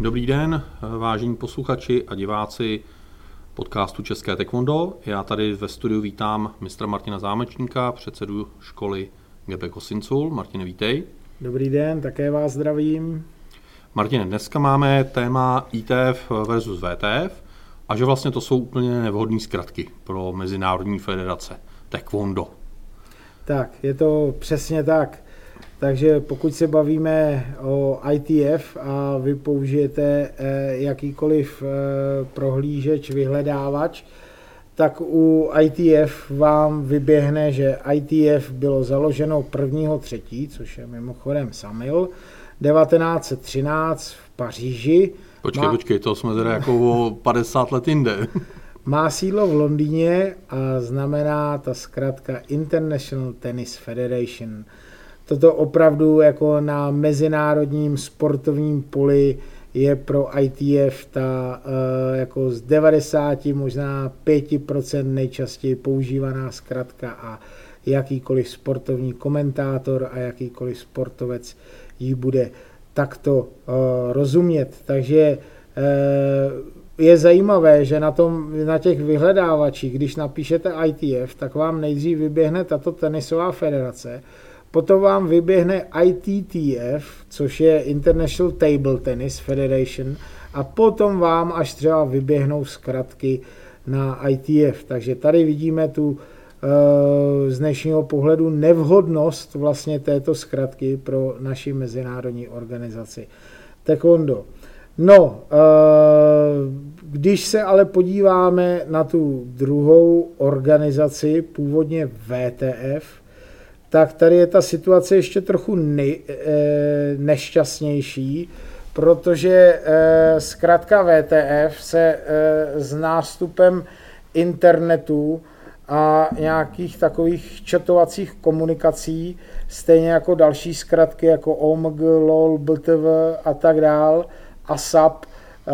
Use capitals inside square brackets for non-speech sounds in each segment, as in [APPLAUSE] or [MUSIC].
Dobrý den, vážení posluchači a diváci podcastu České taekwondo. Já tady ve studiu vítám mistra Martina Zámečníka, předsedu školy GP Kosincul. Martine, vítej. Dobrý den, také vás zdravím. Martine, dneska máme téma ITF versus VTF a že vlastně to jsou úplně nevhodné zkratky pro Mezinárodní federace taekwondo. Tak, je to přesně tak. Takže pokud se bavíme o ITF a vy použijete eh, jakýkoliv eh, prohlížeč, vyhledávač, tak u ITF vám vyběhne, že ITF bylo založeno 1. třetí, což je mimochodem Samil, 1913 v Paříži. Počkej, má... počkej, to jsme teda jako o 50 let jinde. [LAUGHS] Má sídlo v Londýně a znamená ta zkrátka International Tennis Federation. Toto opravdu jako na mezinárodním sportovním poli je pro ITF ta eh, jako z 90, možná 5% nejčastěji používaná zkratka a jakýkoliv sportovní komentátor a jakýkoliv sportovec ji bude takto uh, rozumět. Takže uh, je zajímavé, že na, tom, na těch vyhledávačích, když napíšete ITF, tak vám nejdřív vyběhne tato tenisová federace, potom vám vyběhne ITTF, což je International Table Tennis Federation, a potom vám až třeba vyběhnou zkratky na ITF. Takže tady vidíme tu eh, z dnešního pohledu nevhodnost vlastně této zkratky pro naši mezinárodní organizaci Taekwondo. No, eh, když se ale podíváme na tu druhou organizaci, původně VTF, tak tady je ta situace ještě trochu nej, eh, nešťastnější, protože eh, zkrátka VTF se s nástupem internetu a nějakých takových četovacích komunikací, stejně jako další zkratky jako OMG, LOL, BTV a tak dále, ASAP, eh,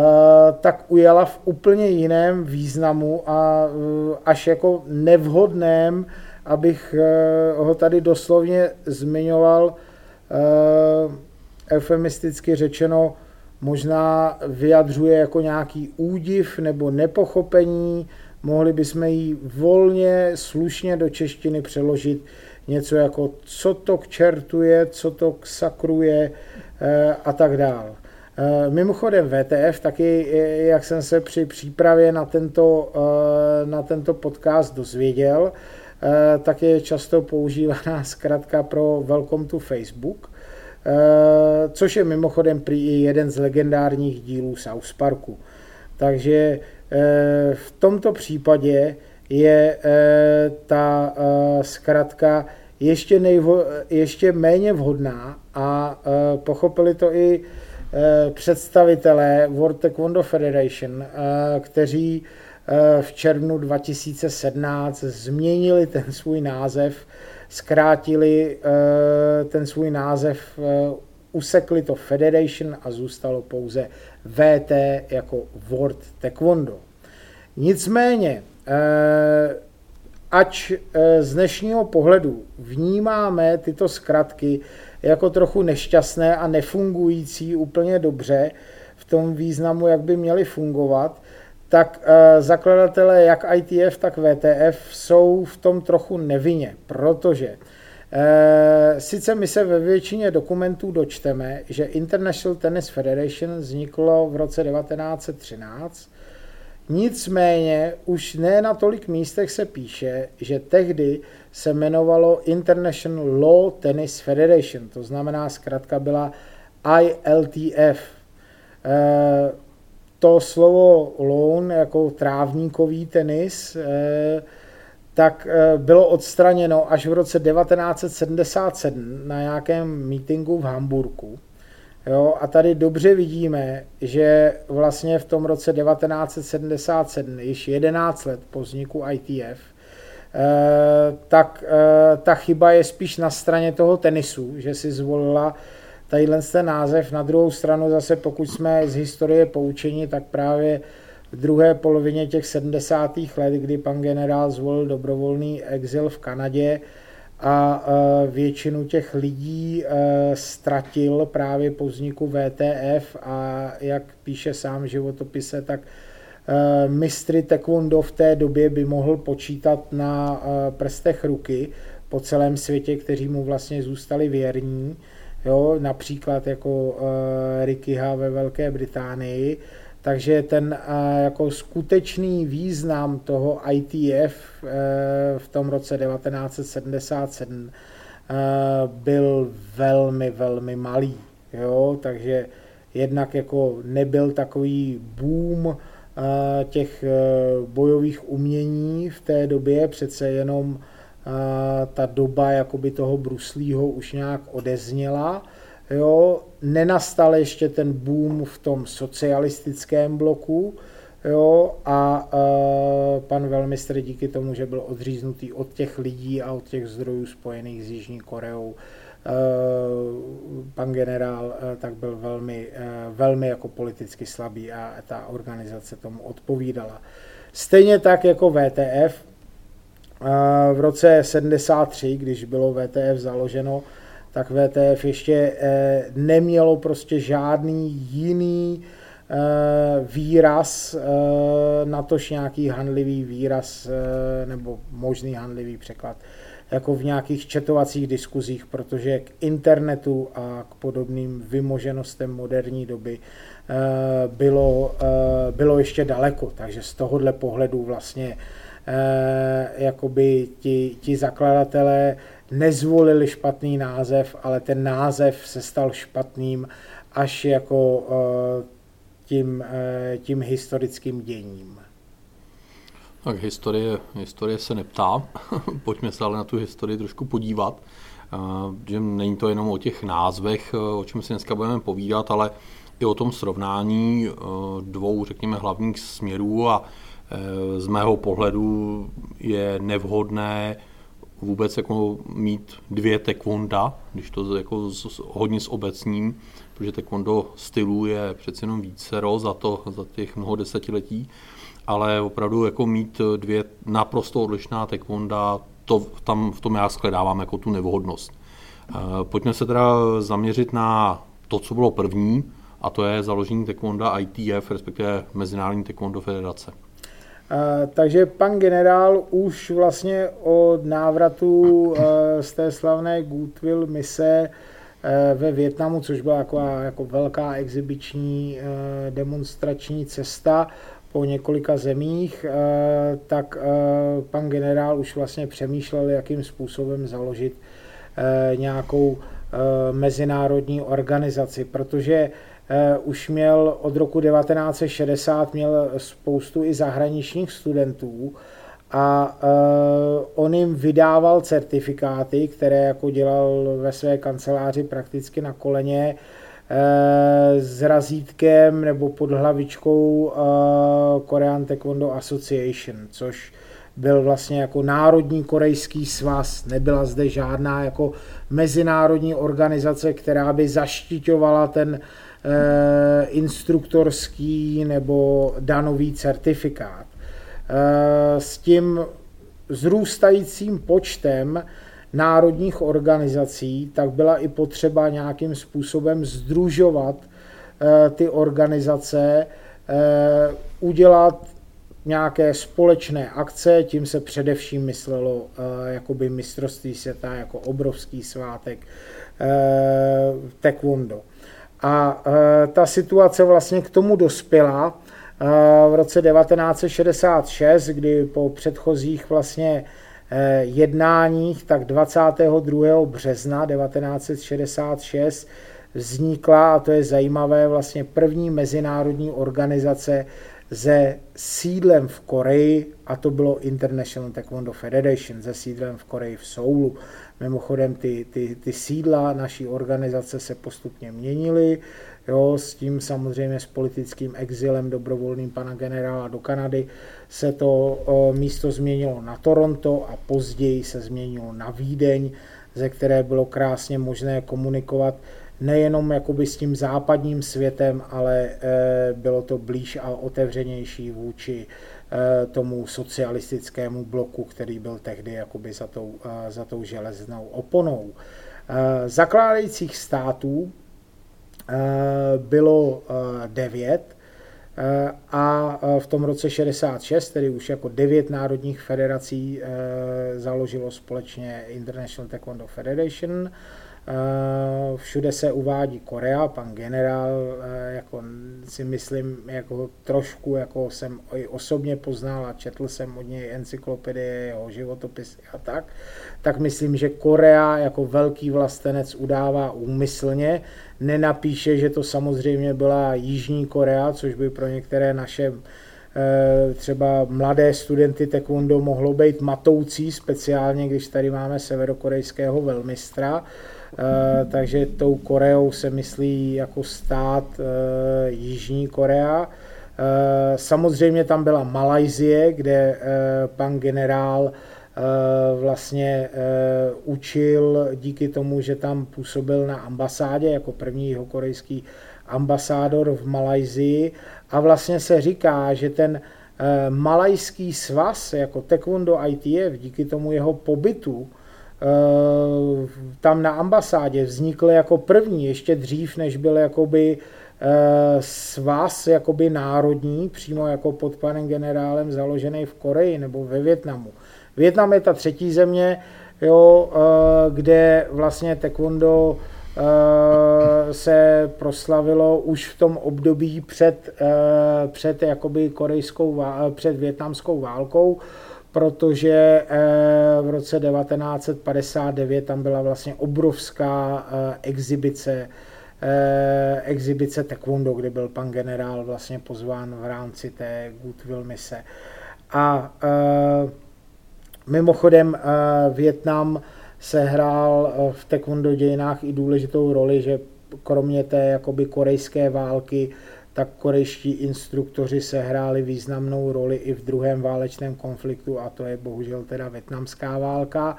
tak ujala v úplně jiném významu a až jako nevhodném, abych eh, ho tady doslovně zmiňoval, eufemisticky řečeno, možná vyjadřuje jako nějaký údiv nebo nepochopení, mohli bychom ji volně, slušně do češtiny přeložit něco jako co to k čertu je, co to k sakru je a tak dále. Eh, mimochodem VTF taky, jak jsem se při přípravě na tento, eh, na tento podcast dozvěděl, eh, tak je často používaná [LAUGHS] zkratka pro Welcome to Facebook, což je mimochodem prý jeden z legendárních dílů South Parku. Takže v tomto případě je ta zkratka ještě, nejvo, ještě méně vhodná a pochopili to i Eh, představitelé World Taekwondo Federation, eh, kteří eh, v červnu 2017 změnili ten svůj název, zkrátili ten svůj název, usekli to Federation a zůstalo pouze VT jako World Taekwondo. Nicméně, ač z dnešního pohledu vnímáme tyto zkratky jako trochu nešťastné a nefungující úplně dobře v tom významu, jak by měly fungovat, tak eh, zakladatelé jak ITF, tak VTF jsou v tom trochu nevinně, protože eh, Sice my se ve většině dokumentů dočteme, že International Tennis Federation vzniklo v roce 1913, nicméně už ne na tolik místech se píše, že tehdy se jmenovalo International Law Tennis Federation, to znamená, zkrátka byla ILTF. Eh, to slovo lawn jako trávníkový tenis, eh, tak eh, bylo odstraněno až v roce 1977 na nějakém meetingu v Hamburgu. Jo, a tady dobře vidíme, že vlastně v tom roce 1977, již 11 let po vzniku ITF, Eh, tak ta chyba je spíš na straně toho tenisu, že si zvolila tadyhle ten název. Na druhou stranu zase, pokud jsme z historie poučeni, tak právě v druhé polovině těch 70. let, kdy pan generál zvolil dobrovolný exil v Kanadě a většinu těch lidí ztratil právě po vzniku VTF a jak píše sám v životopise, tak mistry taekwondo v té době by mohl počítat na prstech ruky po celém světě, kteří mu vlastně zůstali věrní, jo, například jako Ricky H. ve Velké Británii, takže ten jako skutečný význam toho ITF e, v tom roce 1977 e, byl velmi, velmi malý. Jo? Takže jednak jako nebyl takový boom těch bojových umění v té době, přece jenom ta doba jakoby toho Bruslího už nějak odezněla, jo, nenastal ještě ten boom v tom socialistickém bloku, jo, a e, pan velmistr díky tomu, že byl odříznutý od těch lidí a od těch zdrojů spojených s Jižní Koreou, e, pan generál e, tak byl velmi, e, velmi jako politicky slabý a ta organizace tomu odpovídala. Stejně tak jako VTF, v roce 73, když bylo VTF založeno, tak VTF ještě eh, nemělo prostě žádný jiný eh, výraz, eh, natož nějaký handlivý výraz nebo možný handlivý překlad jako v nějakých četovacích diskuzích, protože k internetu a k podobným vymoženostem moderní doby bylo, bylo ještě daleko. Takže z tohohle pohledu vlastně jakoby ti, ti zakladatelé nezvolili špatný název, ale ten název se stal špatným až jako eh, tím, eh, tím historickým děním. Tak historie, historie se neptá, [LAUGHS] pojďme se ale na tu historii trošku podívat, eh, že není to jenom o těch názvech, o čem si dneska budeme povídat, ale i o tom srovnání dvou, řekněme, hlavních směrů a z mého pohledu je nevhodné vůbec jako mít dvě taekwonda, když to jako hodně s obecním, protože taekwondo stylů je přece jenom více za, to, za těch mnoho desetiletí, ale opravdu jako mít dvě naprosto odlišná taekwonda, to, tam v tom já skledávám jako tu nevhodnost. Eh, pojďme se teda zaměřit na to, co bylo první, a to je založení taekwonda ITF, respektive Mezinárodní taekwondo federace. Takže pan generál už vlastně od návratu z té slavné Goodwill mise ve Větnamu, což byla jako, jako velká exibiční demonstrační cesta po několika zemích, tak pan generál už vlastně přemýšlel, jakým způsobem založit nějakou mezinárodní organizaci, protože už měl od roku 1960 měl spoustu i zahraničních studentů a uh, on jim vydával certifikáty, které jako dělal ve své kanceláři prakticky na koleně uh, s razítkem nebo pod hlavičkou Korean Taekwondo Association, což byl vlastně jako národní korejský svaz, nebyla zde žádná jako mezinárodní organizace, která by zaštiťovala ten Eh, instruktorský nebo danový certifikát. Eh, s tím zrůstajícím počtem národních organizací, tak byla i potřeba nějakým způsobem združovat eh, ty organizace, udělat nějaké společné akce, tím se především myslelo jakoby mistrovství světa jako obrovský svátek taekwondo. A e, ta situace vlastně k tomu dospěla e, v roce 1966, kdy po předchozích vlastně e, jednáních, tak 22. března 1966 vznikla, a to je zajímavé, vlastně první mezinárodní organizace se sídlem v Koreji, a to bylo International Taekwondo Federation, se sídlem v Koreji v Soulu. Mimochodem ty, ty, ty sídla naší organizace se postupně měnily, jo, s tím samozřejmě s politickým exilem dobrovolným pana generála do Kanady se to místo změnilo na Toronto a později se změnilo na Vídeň, ze které bylo krásně možné komunikovat nejenom jakoby s tím západním světem, ale bylo to blíž a otevřenější vůči tomu socialistickému bloku, který byl tehdy jakoby za tou, za tou železnou oponou. Zakládajících států bylo devět, a v tom roce 66, tedy už jako devět národních federací, založilo společně International Taekwondo Federation, Eh, všude se uvádí Korea, pan generál, eh, jako si myslím, jako trošku jako jsem i osobně poznal a četl jsem od něj encyklopedie, jeho životopisy a tak, tak myslím, že Korea jako velký vlastenec udává úmyslně, nenapíše, že to samozřejmě byla Jižní Korea, což by pro některé naše eh, třeba mladé studenty taekwondo mohlo být matoucí, speciálně když tady máme severokorejského velmistra, Eh, takže tou Koreou se myslí jako stát eh, Jižní Korea. Eh, samozřejmě tam byla Malajzie, kde pan generál vlastně učil díky tomu, že tam působil na ambasádě jako první korejský ambasádor v Malajzii a vlastně se říká, že ten malajský svaz jako Taekwondo ITF díky tomu jeho pobytu Eh, tam na ambasádě vznikl jako první, ještě dřív, než byl jakoby eh, svaz jakoby národní, přímo jako pod panem generálem založený v Koreji nebo ve Větnamu. Větnam je ta třetí země, jo, eh, kde vlastně taekwondo se proslavilo už v tom období před, před jakoby korejskou, před větnamskou válkou, protože eh, v roce 1959 tam byla vlastně obrovská eh, exibice eh, exibice taekwondo, kde byl pan generál vlastně pozván v rámci té Goodwill mise. A mimochodem Větnam se hrál v taekwondo dějinách i důležitou roli, že kromě té jakoby korejské války tak korejští instruktoři sehráli významnou roli i v druhém válečném konfliktu a to je bohužel teda větnamská válka.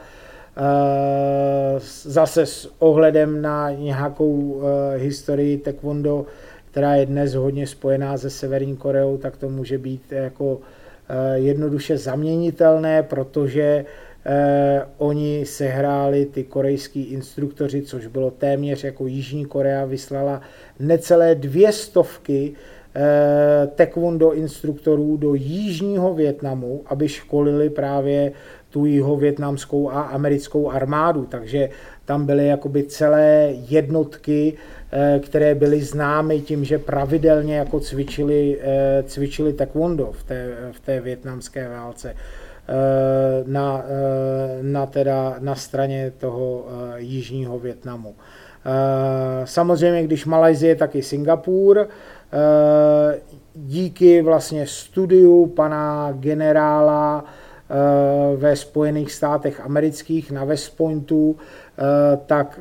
Eh, zase s ohledem na nějakou eh, historii taekwondo, která je dnes hodně spojená se Severní Koreou, tak to může být jako eh, jednoduše zaměnitelné, protože eh, oni sehráli ty korejský instruktoři, což bylo téměř jako Jižní Korea vyslala necelé dvě stovky eh, taekwondo instruktorů do Jižního Větnamu, aby školili právě tu jihovětnamskou a americkou armádu, takže tam byly jakoby celé jednotky, eh, které byly známy tím, že pravidelně jako cvičili, eh, cvičili taekwondo v té, v té větnamské válce. Eh, na, eh, na, teda, na straně toho eh, jižního Větnamu. Samozřejmě, když Malajzie, tak i Singapur. Díky vlastně studiu pana generála ve Spojených státech amerických na West Pointu, tak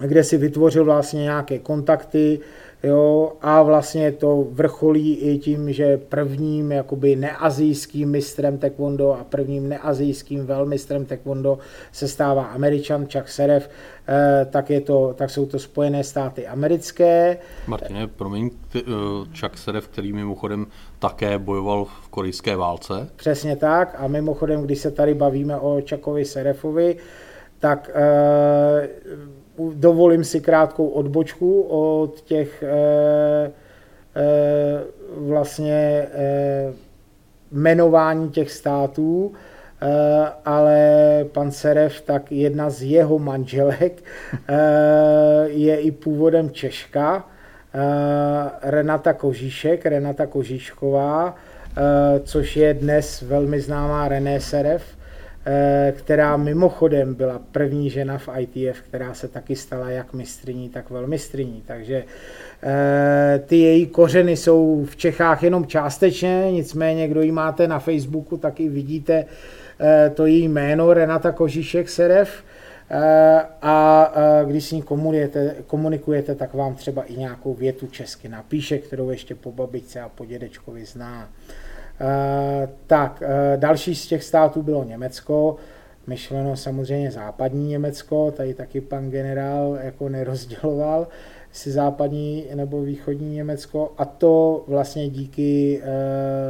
kde si vytvořil vlastně nějaké kontakty, Jo, a vlastně to vrcholí i tím, že prvním jakoby neazijským mistrem taekwondo a prvním neazijským velmistrem taekwondo se stává američan Chuck Serev, eh, tak, je to, tak jsou to Spojené státy americké. Martine, promiň, eh, Chuck Serev, který mimochodem také bojoval v korejské válce. Přesně tak a mimochodem, když se tady bavíme o Chuckovi Serefovi, tak eh, dovolím si krátkou odbočku od těch eh, eh, vlastně eh, jmenování těch států, ale pan Serev, tak jedna z jeho manželek je i původem Češka, Renata Kožíšek, Renata Kožíšková, což je dnes velmi známá René Serev, která mimochodem byla první žena v ITF, která se taky stala jak mistriní, tak velmistriní. Takže eh, ty její kořeny jsou v Čechách jenom částečně, nicméně kdo ji máte na Facebooku, tak i vidíte eh, to její jméno Renata Kožišek Serev a když s ní komunikujete, komunikujete, tak vám třeba i nějakou větu česky napíše, kterou ještě po babičce a po dědečkovi zná. Tak, další z těch států bylo Německo. myšleno samozřejmě západní Německo, tady taky pan generál jako nerozděloval si západní nebo východní Německo a to vlastně díky e,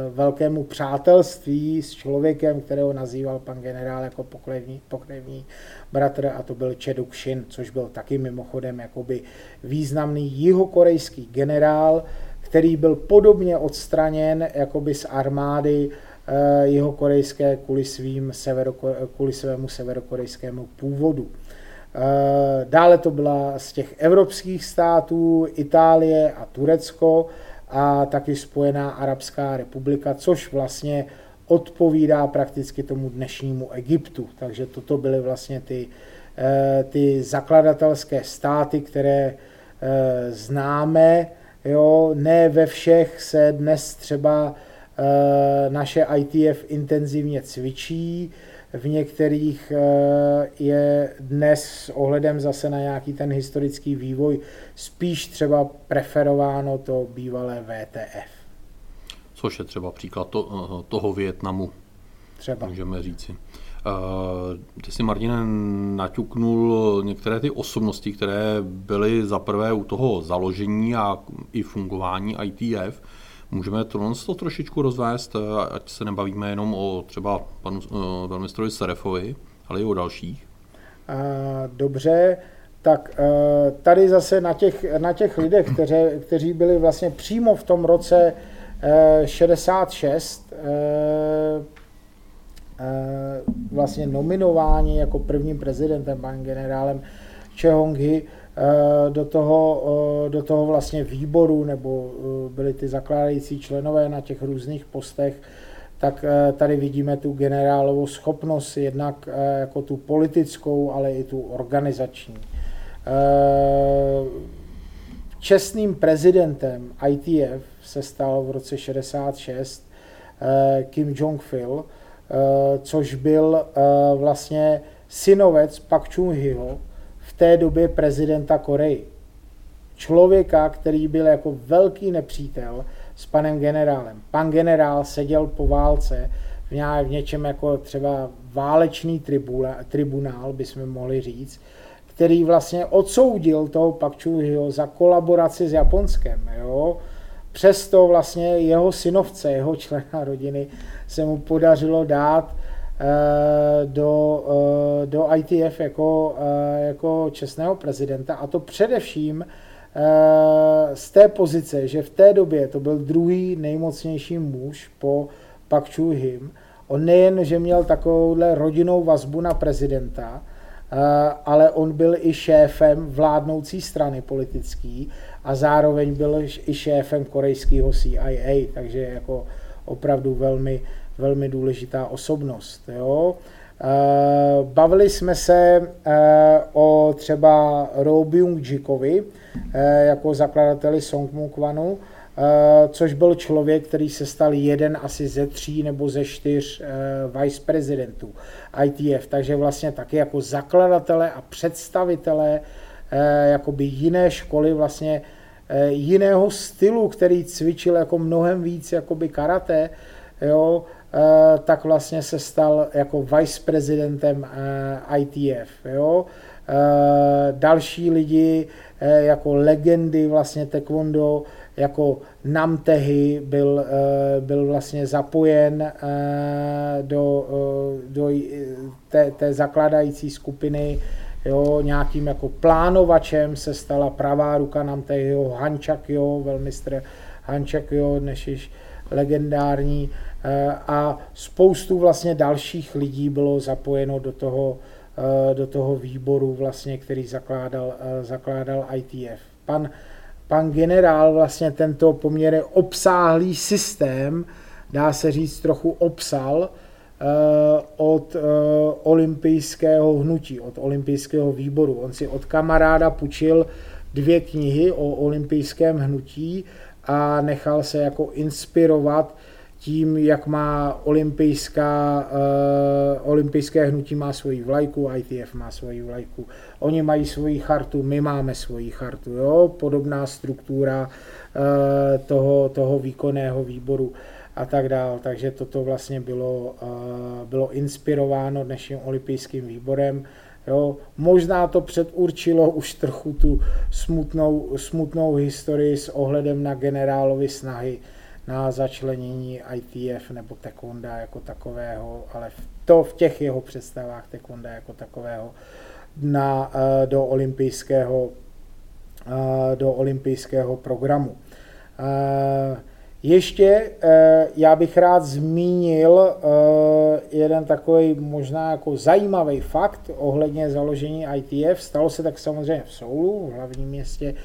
velkému přátelství s člověkem, kterého nazýval pan generál jako pokrevní, pokrevní bratr a to byl Cheduk Shin, což byl taky mimochodem jakoby významný jihokorejský generál, který byl podobně odstraněn jakoby z armády e, jihokorejské kvůli, svým severoko, kvůli svému severokorejskému původu. Eh, dále to byla z těch evropských států Itálie a Turecko a taky Spojená Arabská republika, což vlastně odpovídá prakticky tomu dnešnímu Egyptu. Takže toto byly vlastně ty, eh, ty zakladatelské státy, které eh, známe. Jo, ne ve všech se dnes třeba naše ITF intenzivně cvičí, v některých eh, je dnes s ohledem zase na nějaký ten historický vývoj spíš třeba preferováno to bývalé VTF. Což je třeba příklad to, eh, toho Větnamu, třeba. můžeme říci. Eh, ty si, Martine, naťuknul některé ty osobnosti, které byly za prvé u toho založení a i fungování ITF. Můžeme to, to trošičku rozvést, eh, ať se nebavíme jenom o třeba panu uh, velmistrovi Serefovi, ale i o dalších. Dobře, tak eh, tady zase na těch, na těch lidech, kteří, kteří byli vlastně přímo v tom roce 66 vlastně nominováni jako prvním prezidentem, panem generálem Chehong-hi, Eh, do toho, eh, do toho vlastně výboru, nebo eh, byli ty zakládající členové na těch různých postech, tak tady vidíme tu generálovou schopnost, jednak jako tu politickou, ale i tu organizační. Čestným prezidentem ITF se stal v roce 66 Kim Jong-il, což byl vlastně synovec Pak Chung-heho, té době prezidenta Koreji. Člověka, který byl jako velký nepřítel s panem generálem. Pan generál seděl po válce v, v něčem jako třeba válečný tribunál, bychom mohli říct, který vlastně odsoudil toho Pak Chung za kolaboraci s Japonskem. Jo? Přesto vlastně jeho synovce, jeho člena rodiny se mu podařilo dát Eh, do, eh, do ITF jako, eh, jako čestného prezidenta a to především z té pozice, že v té době to byl druhý nejmocnější muž po Pak Chu Him. On nejen, že měl takovouhle rodinnou vazbu na prezidenta, ale on byl i šéfem vládnoucí strany politický a zároveň byl i šéfem korejského CIA, takže jako opravdu velmi, velmi důležitá osobnost. Jo. Eh, bavili jsme se eh, o třeba Ro Byung-jikovi eh, jako zakladateli Songmu Kwanu, což byl člověk, který se stal jeden asi ze tří nebo ze čtyř vice prezidentů ITF, takže vlastně taky jako zakladatele a představitele jakoby jiné školy vlastně jiného stylu, který cvičil jako mnohem víc jakoby karate, jo, Eh, tak vlastně se stal jako vice-prezidentem eh, ITF. Jo? Eh, další lidi jako legendy vlastně taekwondo, jako Namtehy byl, byl vlastně zapojen do, do té, té zakládající skupiny, jo, nějakým jako plánovačem se stala pravá ruka Namtehyho, Hanchakyo, velmistr Hanchakyo, než již legendární Eh, a spoustu vlastně dalších lidí bylo zapojeno do toho, eh, do toho výboru, vlastně, který zakládal, eh, zakládal ITF. Pan, pan generál vlastně tento poměrně obsáhlý systém, dá se říct, trochu obsal od olympijského hnutí, od olympijského výboru. On si od kamaráda půjčil dvě knihy o olympijském hnutí a nechal se jako inspirovat tím, jak má olympijská, uh, olympijské hnutí má svoji vlajku, ITF má svoji vlajku, oni mají svoji chartu, my máme svoji chartu, jo? podobná struktura uh, toho, toho výkonného výboru. a tak dál. Takže toto vlastně bylo, bylo inspirováno dnešním olympijským výborem. Jo, možná to předurčilo už trochu tu smutnou, smutnou historii s ohledem na generálovi snahy na začlenění ITF nebo Tekonda jako takového, ale to v těch jeho představách Tekonda jako takového na, eh, do olympijského, eh, do olympijského programu. Eh, ještě já bych rád zmínil jeden takový možná jako zajímavý fakt ohledně založení ITF. Stalo se tak samozřejmě v Soulu, v hlavním městě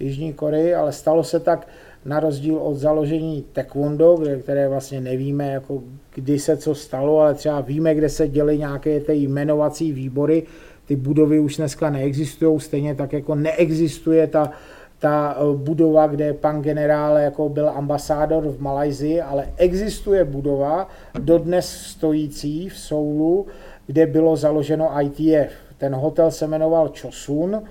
Jižní Koreji, ale stalo se tak na rozdíl od založení taekwondo, které vlastně nevíme, jako kdy se co stalo, ale třeba víme, kde se děly nějaké ty jmenovací výbory, ty budovy už dneska neexistují, stejně tak jako neexistuje ta, ta eh, budova, kde pan generál jako byl ambasádor v Malajzii, ale existuje budova, dodnes stojící v Soulu, kde bylo založeno ITF. Ten hotel se jmenoval Chosun,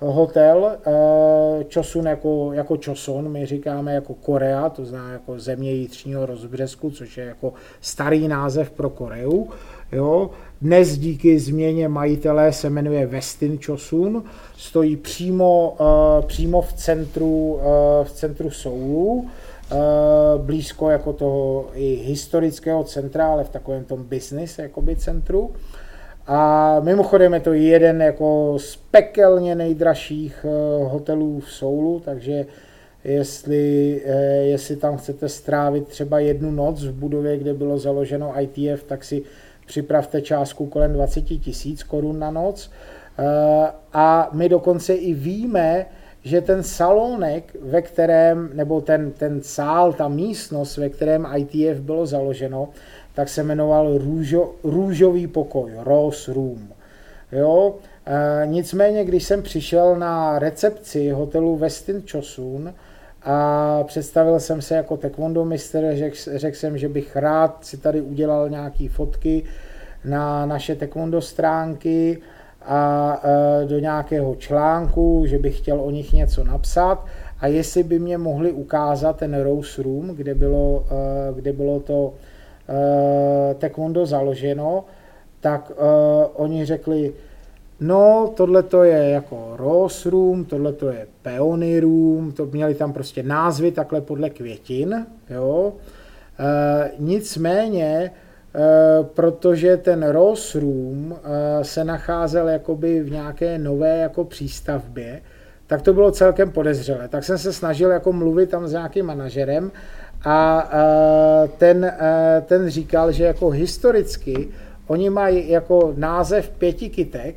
hotel, eh, Chosun jako, jako Choson, my říkáme jako Korea, to znamená jako země jitřního rozbřesku, což je jako starý název pro Koreu. Jo. Dnes díky změně majitele se jmenuje Westin Chosun, stojí přímo, uh, přímo v centru, uh, v centru Soulu, blízko jako toho i historického centra, ale v takovém tom business jakoby centru. A mimochodem je to jeden jako z pekelně nejdražších hotelů v Soulu, takže jestli, jestli tam chcete strávit třeba jednu noc v budově, kde bylo založeno ITF, tak si připravte částku kolem 20 tisíc korun na noc. Eh, a my dokonce i víme, že ten salonek, ve kterém, nebo ten, ten sál, ta místnost, ve kterém ITF bylo založeno, tak se jmenoval Růžo, Růžový pokoj, Rose Room. Jo? E, nicméně, když jsem přišel na recepci hotelu Westin Chosun a představil jsem se jako taekwondo mistr, řekl, řekl jsem, že bych rád si tady udělal nějaké fotky na naše taekwondo stránky a e, do nějakého článku, že bych chtěl o nich něco napsat a jestli by mě mohli ukázat ten Rose Room, kde bylo, e, kde bylo to taekwondo založeno, tak oni řekli, No, tohle to je jako Rose Room, tohle to je Peony Room, to měli tam prostě názvy takhle podle květin, jo. E, nicméně, e, protože ten Rose Room e, se nacházel jakoby v nějaké nové jako přístavbě, tak to bylo celkem podezřelé. Tak jsem se snažil jako mluvit tam s nějakým manažerem a ten, ten říkal, že jako historicky oni mají jako název pěti kytek,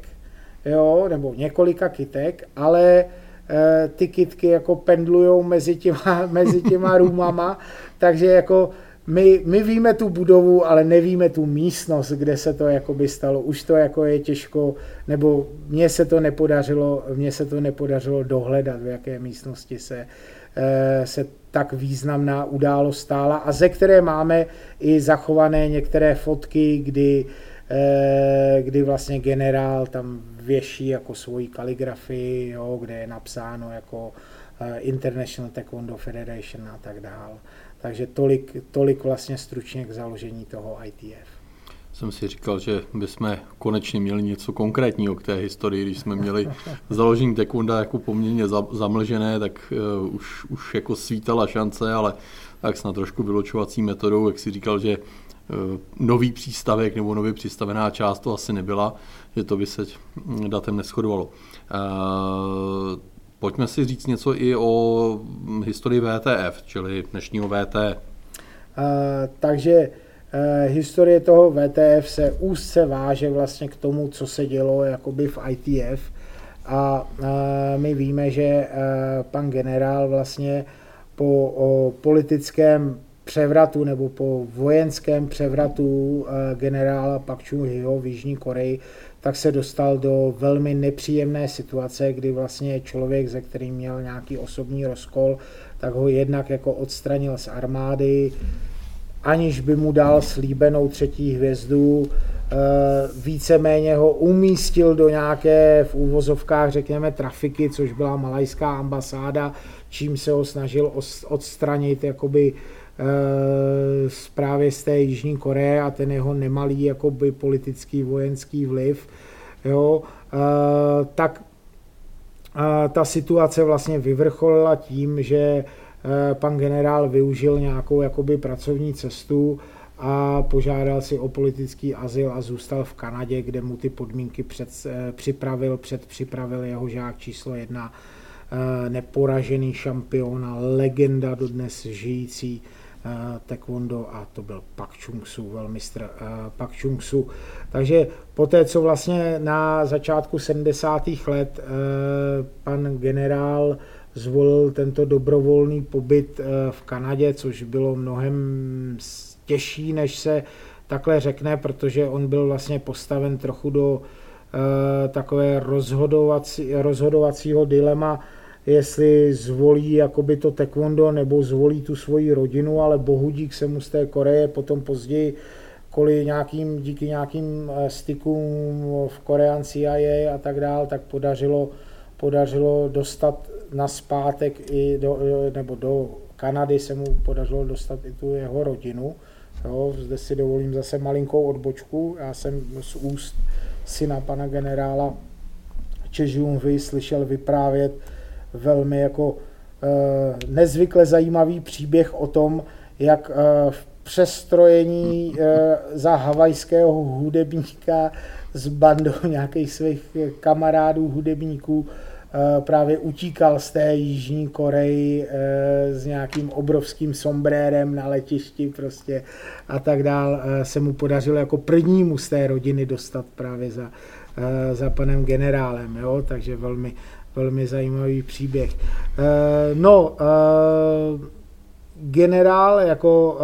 jo, nebo několika kytek, ale e, ty kytky jako pendlujou mezi těma, [LAUGHS] mezi těma růmama, takže jako my, my víme tu budovu, ale nevíme tu místnost, kde se to jako by stalo. Už to jako je těžko, nebo mně se to nepodařilo, mně se to nepodařilo dohledat, v jaké místnosti se, se tak významná událost stála a ze které máme i zachované některé fotky, kdy, e, kdy vlastně generál tam věší jako svoji kaligrafii, jo, kde je napsáno jako eh, International Taekwondo Federation a tak dál. Takže tolik, tolik vlastně stručně k založení toho ITF. Jsem si říkal, že bychom konečně měli něco konkrétního k té historii, když jsme měli založení taekwonda jako poměrně zamlžené, tak uh, už, už jako svítala šance, ale tak snad trošku vyločovací metodou, jak si říkal, že uh, nový přístavek nebo nově přistavená část to asi nebyla, že to by se datem neschodovalo. Uh, pojďme si říct něco i o historii VTF, čili dnešního VT. Uh, takže uh, historie toho VTF se úzce váže vlastně k tomu, co se dělo jakoby v ITF. A uh, my víme, že uh, pan generál vlastně po politickém převratu nebo po vojenském převratu generála Pak Chung-hyo v Jižní Koreji tak se dostal do velmi nepříjemné situace, kdy vlastně člověk, ze kterým měl nějaký osobní rozkol, tak ho jednak jako odstranil z armády, aniž by mu dal slíbenou třetí hvězdu, eh, víceméně ho umístil do nějaké v úvozovkách, řekněme, trafiky, což byla malajská ambasáda, čím se ho snažil odstranit jakoby právě z té Jižní Koreje a ten jeho nemalý jakoby politický vojenský vliv, jo, tak ta situace vlastně vyvrcholila tím, že pan generál využil nějakou jakoby pracovní cestu a požádal si o politický azyl a zůstal v Kanadě, kde mu ty podmínky před, eh, připravil, předpřipravil jeho žák číslo jedna, eh, neporažený šampion a legenda dodnes žijící eh, taekwondo a to byl Pak Chung-su, velmistr Pak Chung-su. Takže po té, co vlastně na začátku 70. let pan generál zvolil tento dobrovolný pobyt v Kanadě, což bylo mnohem těžší, než se takhle řekne, protože on byl vlastně postaven trochu do uh, takové rozhodovací, rozhodovacího dilema, jestli zvolí jakoby to taekwondo nebo zvolí tu svoji rodinu, ale bohudík se mu z té Koreje potom později kvůli nějakým, díky nějakým eh, stykům v Korean CIA a tak dál, tak podařilo, podařilo dostat na zpátek i do, nebo do Kanady se mu podařilo dostat i tu jeho rodinu. Jo, zde si dovolím zase malinkou odbočku. Já jsem z úst syna pana generála Čežumvy slyšel vyprávět velmi jako e, nezvykle zajímavý příběh o tom, jak e, v přestrojení e, za havajského hudebníka s bandou nějakých svých kamarádů hudebníků Eh, právě utíkal z té Jižní Koreji eh, s nějakým obrovským sombrérem na letišti prostě a tak dál. Eh, se mu podařilo jako prvnímu z té rodiny dostat právě za, za panem generálem, jo? takže velmi, velmi zajímavý příběh. No, generál jako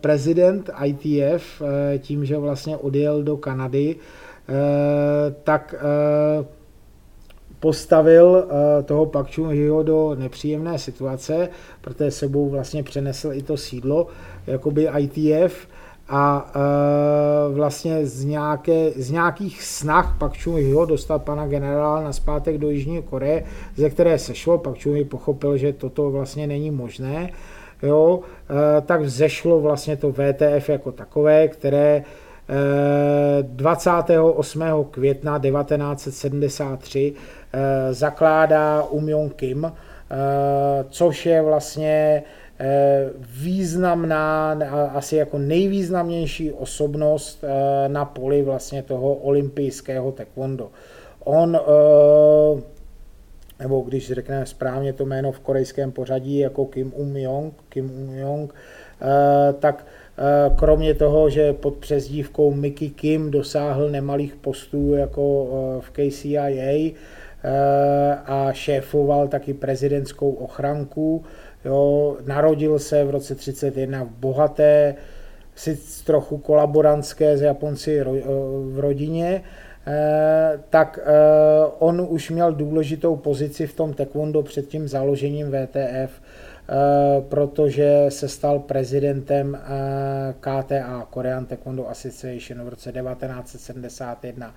prezident ITF, tím, že vlastně odjel do Kanady, tak postavil eh, toho Pak Chung do nepříjemné situace, protože sebou vlastně přenesl i to sídlo, jakoby ITF, a e, vlastně z, nějaké, z nějakých snah Pak Chung dostat pana generála na zpátek do Jižní Koreje, ze které sešlo, Pak Chung pochopil, že toto vlastně není možné, jo, e, tak vzešlo vlastně to VTF jako takové, které 28. května 1973 Eh, zakládá Um Kim, eh, což je vlastně eh, významná, asi jako nejvýznamnější osobnost na poli vlastně toho olympijského taekwondo. On, nebo když řekneme správně to jméno v korejském pořadí jako Kim Um-yong, Kim Um-yong, tak kromě toho, že pod přezdívkou Mickey Kim dosáhl nemalých postů jako v KCIA, a šéfoval taky prezidentskou ochranku. Jo, narodil se v roce 31 v bohaté, si trochu kolaborantské z Japonci v rodině, eh, tak eh, on už měl důležitou pozici v tom taekwondo před tím založením VTF, eh, protože se stal prezidentem KTA, Korean Taekwondo Association v roce 1971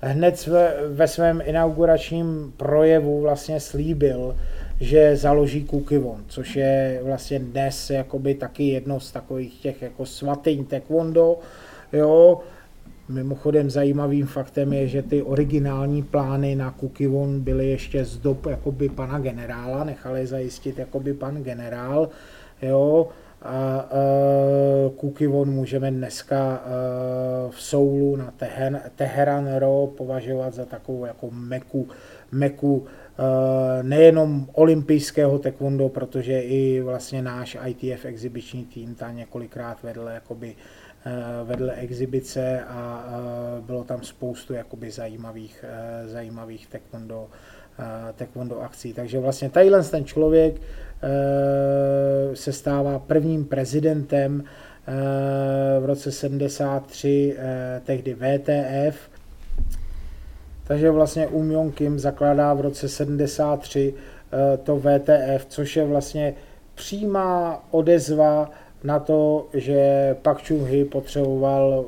hned ve, svém inauguračním projevu vlastně slíbil, že založí Kukivon, což je vlastně dnes jakoby taky jedno z takových těch jako svatyň taekwondo, jo, Mimochodem zajímavým faktem je, že ty originální plány na Kukivon byly ještě z dob jakoby pana generála, nechali zajistit jakoby pan generál, jo, a Kukivon můžeme dneska v Soulu na Teheran Ro považovat za takovou jako meku, meku nejenom olympijského taekwondo, protože i vlastně náš ITF exibiční tým tam několikrát vedl jakoby vedl exibice a bylo tam spoustu jakoby zajímavých, zajímavých taekwondo, taekwondo akcí. Takže vlastně tadyhle ten člověk Eh, se stává prvním prezidentem eh, v roce 73 eh, tehdy VTF. Takže vlastně Um Jong Kim zakládá v roce 73 to VTF, což je vlastně přímá odezva na to, že Pak Chung Hee potřeboval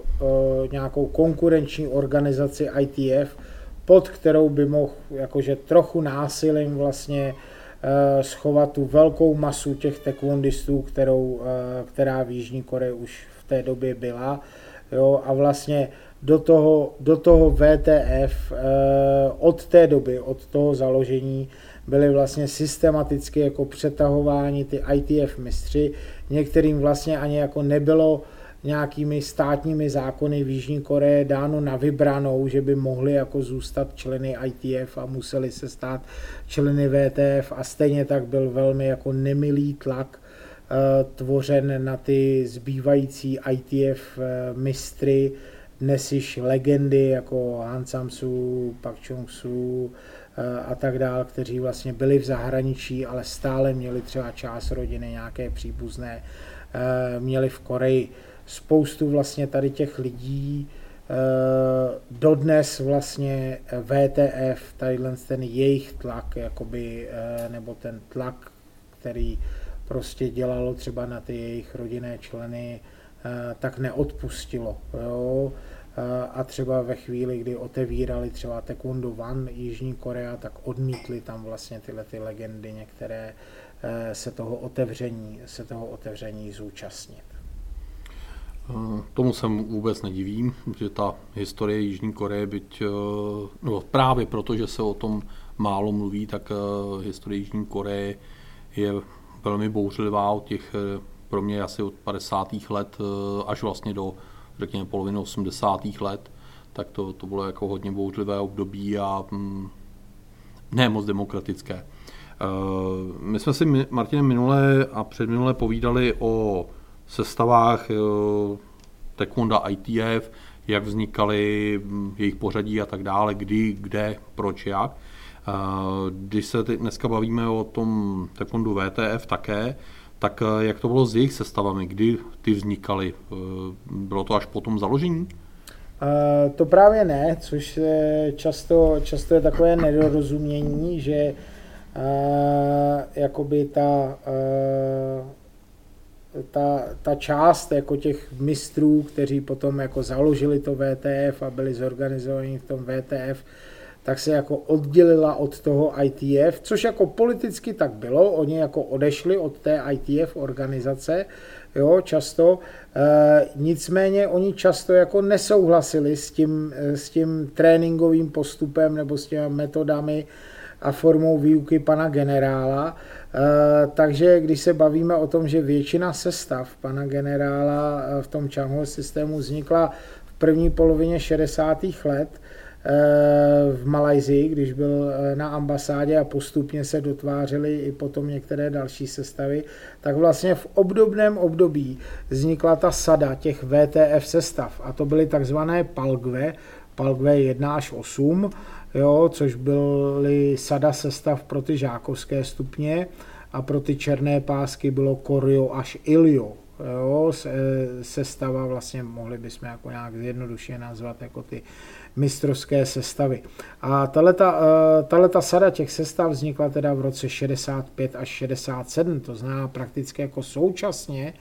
nějakou konkurenční organizaci ITF, pod kterou by mohl jakože trochu násilím vlastně schovat tu velkou masu těch taekwondistů, kterou, která v Jižní Koreji už v té době byla. Jo, a vlastně do toho, do toho VTF od té doby, od toho založení, byly vlastně systematicky jako přetahováni ty ITF mistři. Některým vlastně ani jako nebylo nějakými státními zákony v Jižní Koreji dáno na vybranou, že by mohli jako zůstat členy ITF a museli se stát členy VTF a stejně tak byl velmi jako nemilý tlak uh, tvořen na ty zbývající ITF eh, mistry, dnes již legendy jako Han Samsu, Pak Chung Su, Eh, a tak dál, kteří vlastně byli v zahraničí, ale stále měli třeba část rodiny, nějaké příbuzné, eh, měli v Koreji. Spoustu vlastně tady těch lidí eh, dodnes vlastně VTF, tadyhle ten jejich tlak, jakoby, nebo ten tlak, který prostě dělalo třeba na ty jejich rodinné členy, tak neodpustilo. Jo? a třeba ve chvíli, kdy otevírali třeba Taekwondo One Jižní Korea, tak odmítli tam vlastně tyhle ty legendy některé eh, se toho otevření, se toho otevření zúčastnit. Eh, tomu se vůbec nedivím, že ta historie Jižní Koreje, byť eh, no právě proto, že se o tom málo mluví, tak historie Jižní Koreje je velmi bouřlivá od těch pro mě asi od 50. let až vlastně do řekněme polovinu 80. let, tak to, to bylo jako hodně bouřlivé období a mm, ne moc demokratické. My jsme si, Martine, minule a předminule povídali o sestavách uh, Taekwondo ITF, jak vznikaly mm, jejich pořadí a tak dále, kdy, kde, proč, jak. Uh, když se dneska bavíme o tom Taekwondo VTF také, tak eh, jak to bylo s jejich sestavami? Kdy ty vznikaly? Eh, bylo to až po tom založení? To právě ne, což je často, často je takové nedorozumění, že jakoby ta, ta, ta část jako těch mistrů, kteří potom jako založili to VTF a byli zorganizovaní v tom VTF, tak se jako oddělila od toho ITF, což jako politicky tak bylo, oni jako odešli od té ITF organizace, jo, často, e, nicméně oni často jako nesouhlasili s tím, s tím tréninkovým postupem nebo s těmi metodami a formou výuky pana generála, e, takže když se bavíme o tom, že většina sestav pana generála v tom Changhua systému vznikla v první polovině 60. let, Eh, v Malajzii, když byl eh, na ambasádě a postupně se dotvářely i potom některé další sestavy, tak vlastně v obdobném období vznikla ta sada těch VTF sestav a to byly takzvané palgve, palgve 1 až 8, jo, což byly sada sestav pro ty žákovské stupně a pro ty černé pásky bylo korio až ilio. Jo, sestava vlastně mohli bychom jako nějak zjednodušeně nazvat jako ty mistrovské sestavy. A tato eh, sada těch sestav vznikla teda v roce 65 až 67, to znamená prakticky jako současně,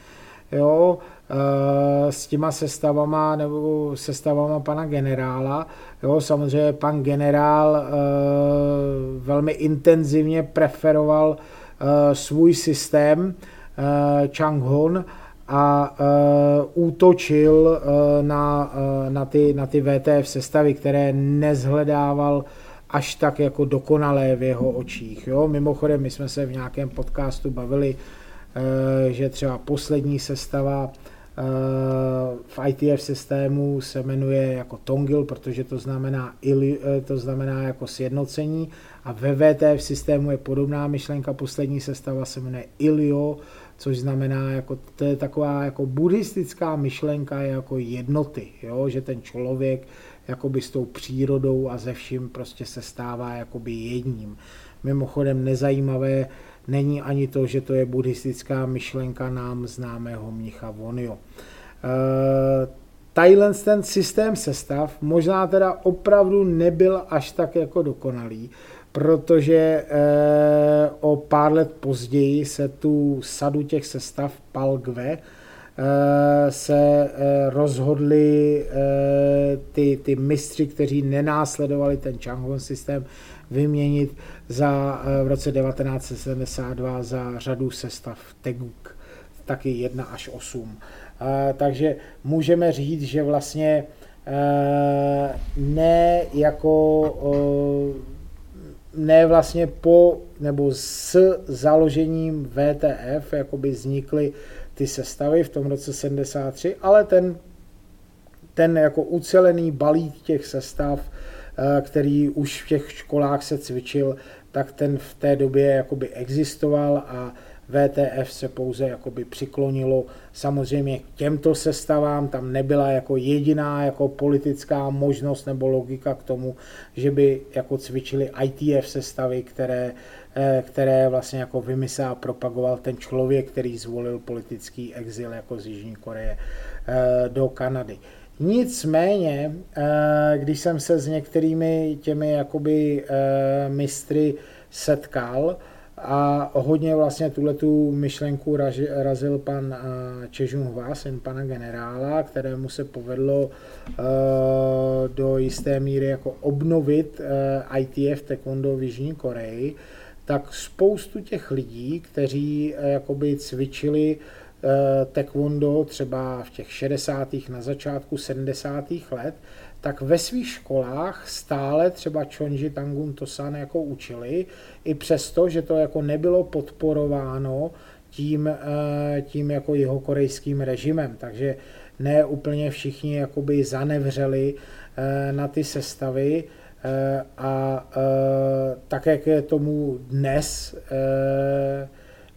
jo, eh, s těma sestavama nebo sestavama pana generála. Jo, samozřejmě pan generál eh, velmi intenzivně preferoval svůj systém Chang Hon a útočil na, na, ty, na ty VTF sestavy, které nezhledával až tak jako dokonalé v jeho očích. Jo? Mimochodem, my jsme se v nějakém podcastu bavili, že třeba poslední sestava uh, v ITF systému se jmenuje jako Tongil, protože to znamená, ili, to znamená jako sjednocení a ve VTF systému je podobná myšlenka, poslední sestava se jmenuje Ilio, což znamená, jako, to je taková jako buddhistická myšlenka jako jednoty, jo? že ten člověk jakoby s tou přírodou a ze vším prostě se stává jakoby jedním. Mimochodem nezajímavé není ani to, že to je buddhistická myšlenka nám známého mnicha Vonio. E, Tadyhle ten systém sestav možná teda opravdu nebyl až tak jako dokonalý, protože eh, o pár let později se tu sadu těch sestav Palgve eh, se eh, rozhodli ty, ty mistři, kteří nenásledovali ten Changhon systém, vyměnit za, v roce 1972 za řadu sestav Teguk, taky 1 až 8. Takže můžeme říct, že vlastně ne jako ne vlastně po nebo s založením VTF jakoby vznikly ty sestavy v tom roce 73, ale ten, ten jako ucelený balík těch sestav, eh, který už v těch školách se cvičil, tak ten v té době jakoby existoval a VTF se pouze jakoby přiklonilo samozřejmě k těmto sestavám, tam nebyla jako jediná jako politická možnost nebo logika k tomu, že by jako cvičili ITF sestavy, které, eh, které vlastně jako vymyslel a propagoval ten člověk, který zvolil politický exil jako z Jižní Koreje eh, do Kanady. Nicméně, eh, když jsem se s některými těmi jakoby mistry setkal, a hodně vlastně tuhle tu myšlenku razil pan eh, Čežun Hva, syn pana generála, kterému se povedlo eh, do jisté míry jako obnovit eh, ITF taekwondo v Jižní Koreji, tak spoustu těch lidí, kteří jakoby cvičili taekwondo třeba v těch 60. na začátku 70. let, tak ve svých školách stále třeba Chonji Tangun Tosan jako učili, i přesto, že to jako nebylo podporováno tím, eh, tím jako jeho korejským režimem. Takže ne úplně všichni jakoby zanevřeli eh, na ty sestavy eh, a tak, jak je tomu dnes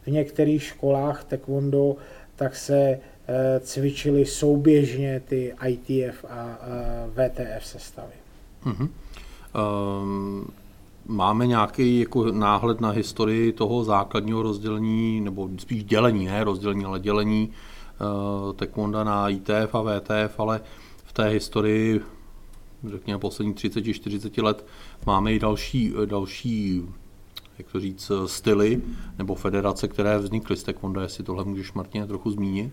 v některých školách taekwondo, tak se Eh, cvičili souběžně ty ITF a VTF sestavy. Uh-huh. Um, máme nějaký jako náhled na historii toho základního rozdělení, nebo spíš dělení, ne rozdělení, ale dělení uh, taekwondo na ITF a VTF, ale v té historii, řekněme, posledních 30-40 let máme i další, další jak to říct, styly nebo federace, které vznikly z taekwondo, jestli tohle můžeš, Martin, trochu zmínit?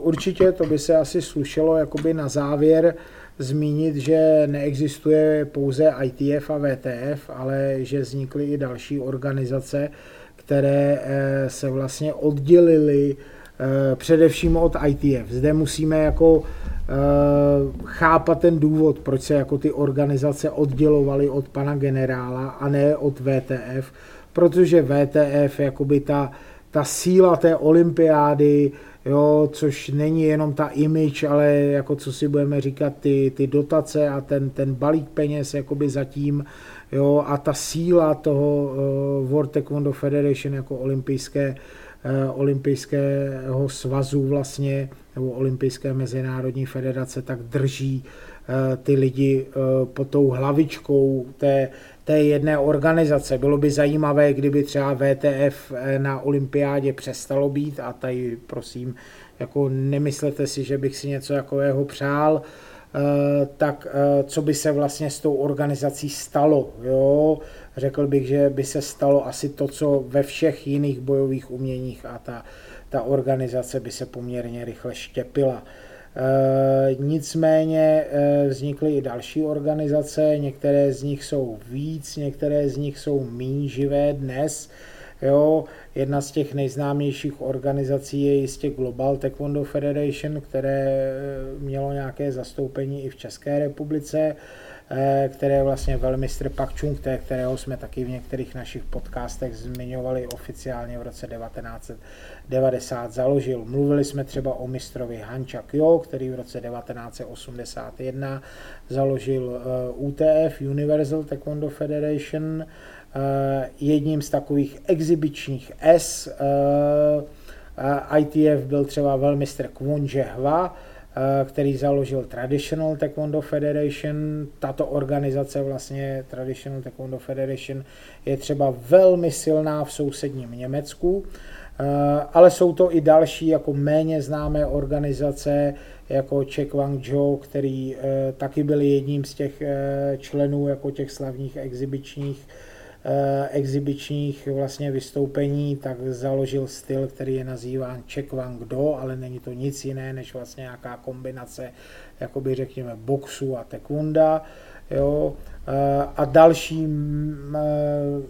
Určitě to by se asi slušelo jakoby na závěr zmínit, že neexistuje pouze ITF a VTF, ale že vznikly i další organizace, které eh, se vlastně oddělily eh, především od ITF. Zde musíme jako eh, chápat ten důvod, proč se jako ty organizace oddělovaly od pana generála a ne od VTF, protože VTF, jakoby ta, ta síla té olympiády, jo, což není jenom ta image, ale jako co si budeme říkat, ty, ty dotace a ten, ten balík peněz jakoby zatím, jo, a ta síla toho uh, World Taekwondo Federation jako olympijské, uh, olympijského svazu vlastně, nebo olympijské mezinárodní federace, tak drží uh, ty lidi uh, pod tou hlavičkou té, té jedné organizace. Bylo by zajímavé, kdyby třeba VTF eh, na olympiádě přestalo být a tady prosím, jako nemyslete si, že bych si něco takového přál, eh, tak eh, co by se vlastně s tou organizací stalo. Jo? Řekl bych, že by se stalo asi to, co ve všech jiných bojových uměních a ta, ta organizace by se poměrně rychle štěpila. Eh, nicméně eh, vznikly i další organizace, některé z nich jsou víc, některé z nich jsou méně živé dnes. Jo, jedna z těch nejznámějších organizací je jistě Global Taekwondo Federation, které eh, mělo nějaké zastoupení i v České republice. Eh, které vlastně velmistr Pak Chung kterého jsme taky v některých našich podcastech zmiňovali oficiálně v roce 1990 založil. Mluvili jsme třeba o mistrovi Hancha Kyo, který v roce 1981 založil eh, UTF, Universal Taekwondo Federation, jedním z takových exibičních S. ITF byl třeba velmistr Kwon Hwa, Eh, který založil Traditional Taekwondo Federation. Tato organizace vlastně Traditional Taekwondo Federation je třeba velmi silná v sousedním Německu, eh, ale jsou to i další jako méně známé organizace, jako Che Wang Zhou, který eh, taky byl jedním z těch členů jako těch slavných exibičních exibičních vlastně vystoupení, tak založil styl, který je nazýván Czech Wang Do, ale není to nic jiné, než vlastně nějaká kombinace, jakoby řekněme, boxu a taekwonda. Jo, a další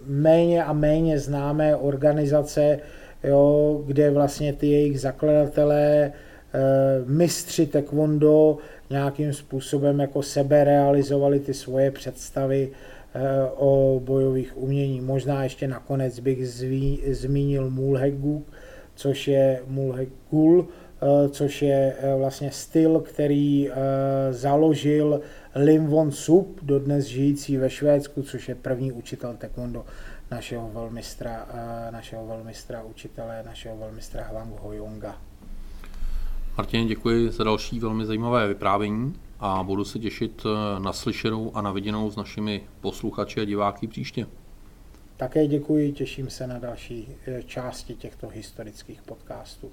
méně a méně známé organizace, jo, kde vlastně ty jejich zakladatelé, mistři taekwondo nějakým způsobem jako sebe realizovali ty svoje představy o bojových umění. Možná ještě nakonec bych zví, zmínil Mulheguk, což je Mulhegul, což je vlastně styl, který založil Lim Von Sup, dodnes žijící ve Švédsku, což je první učitel taekwondo našeho velmistra, našeho velmistra učitele, našeho velmistra Hwang Hoyonga. Martin, děkuji za další velmi zajímavé vyprávění a budu se těšit na slyšenou a na viděnou s našimi posluchači a diváky příště. Také děkuji, těším se na další části těchto historických podcastů.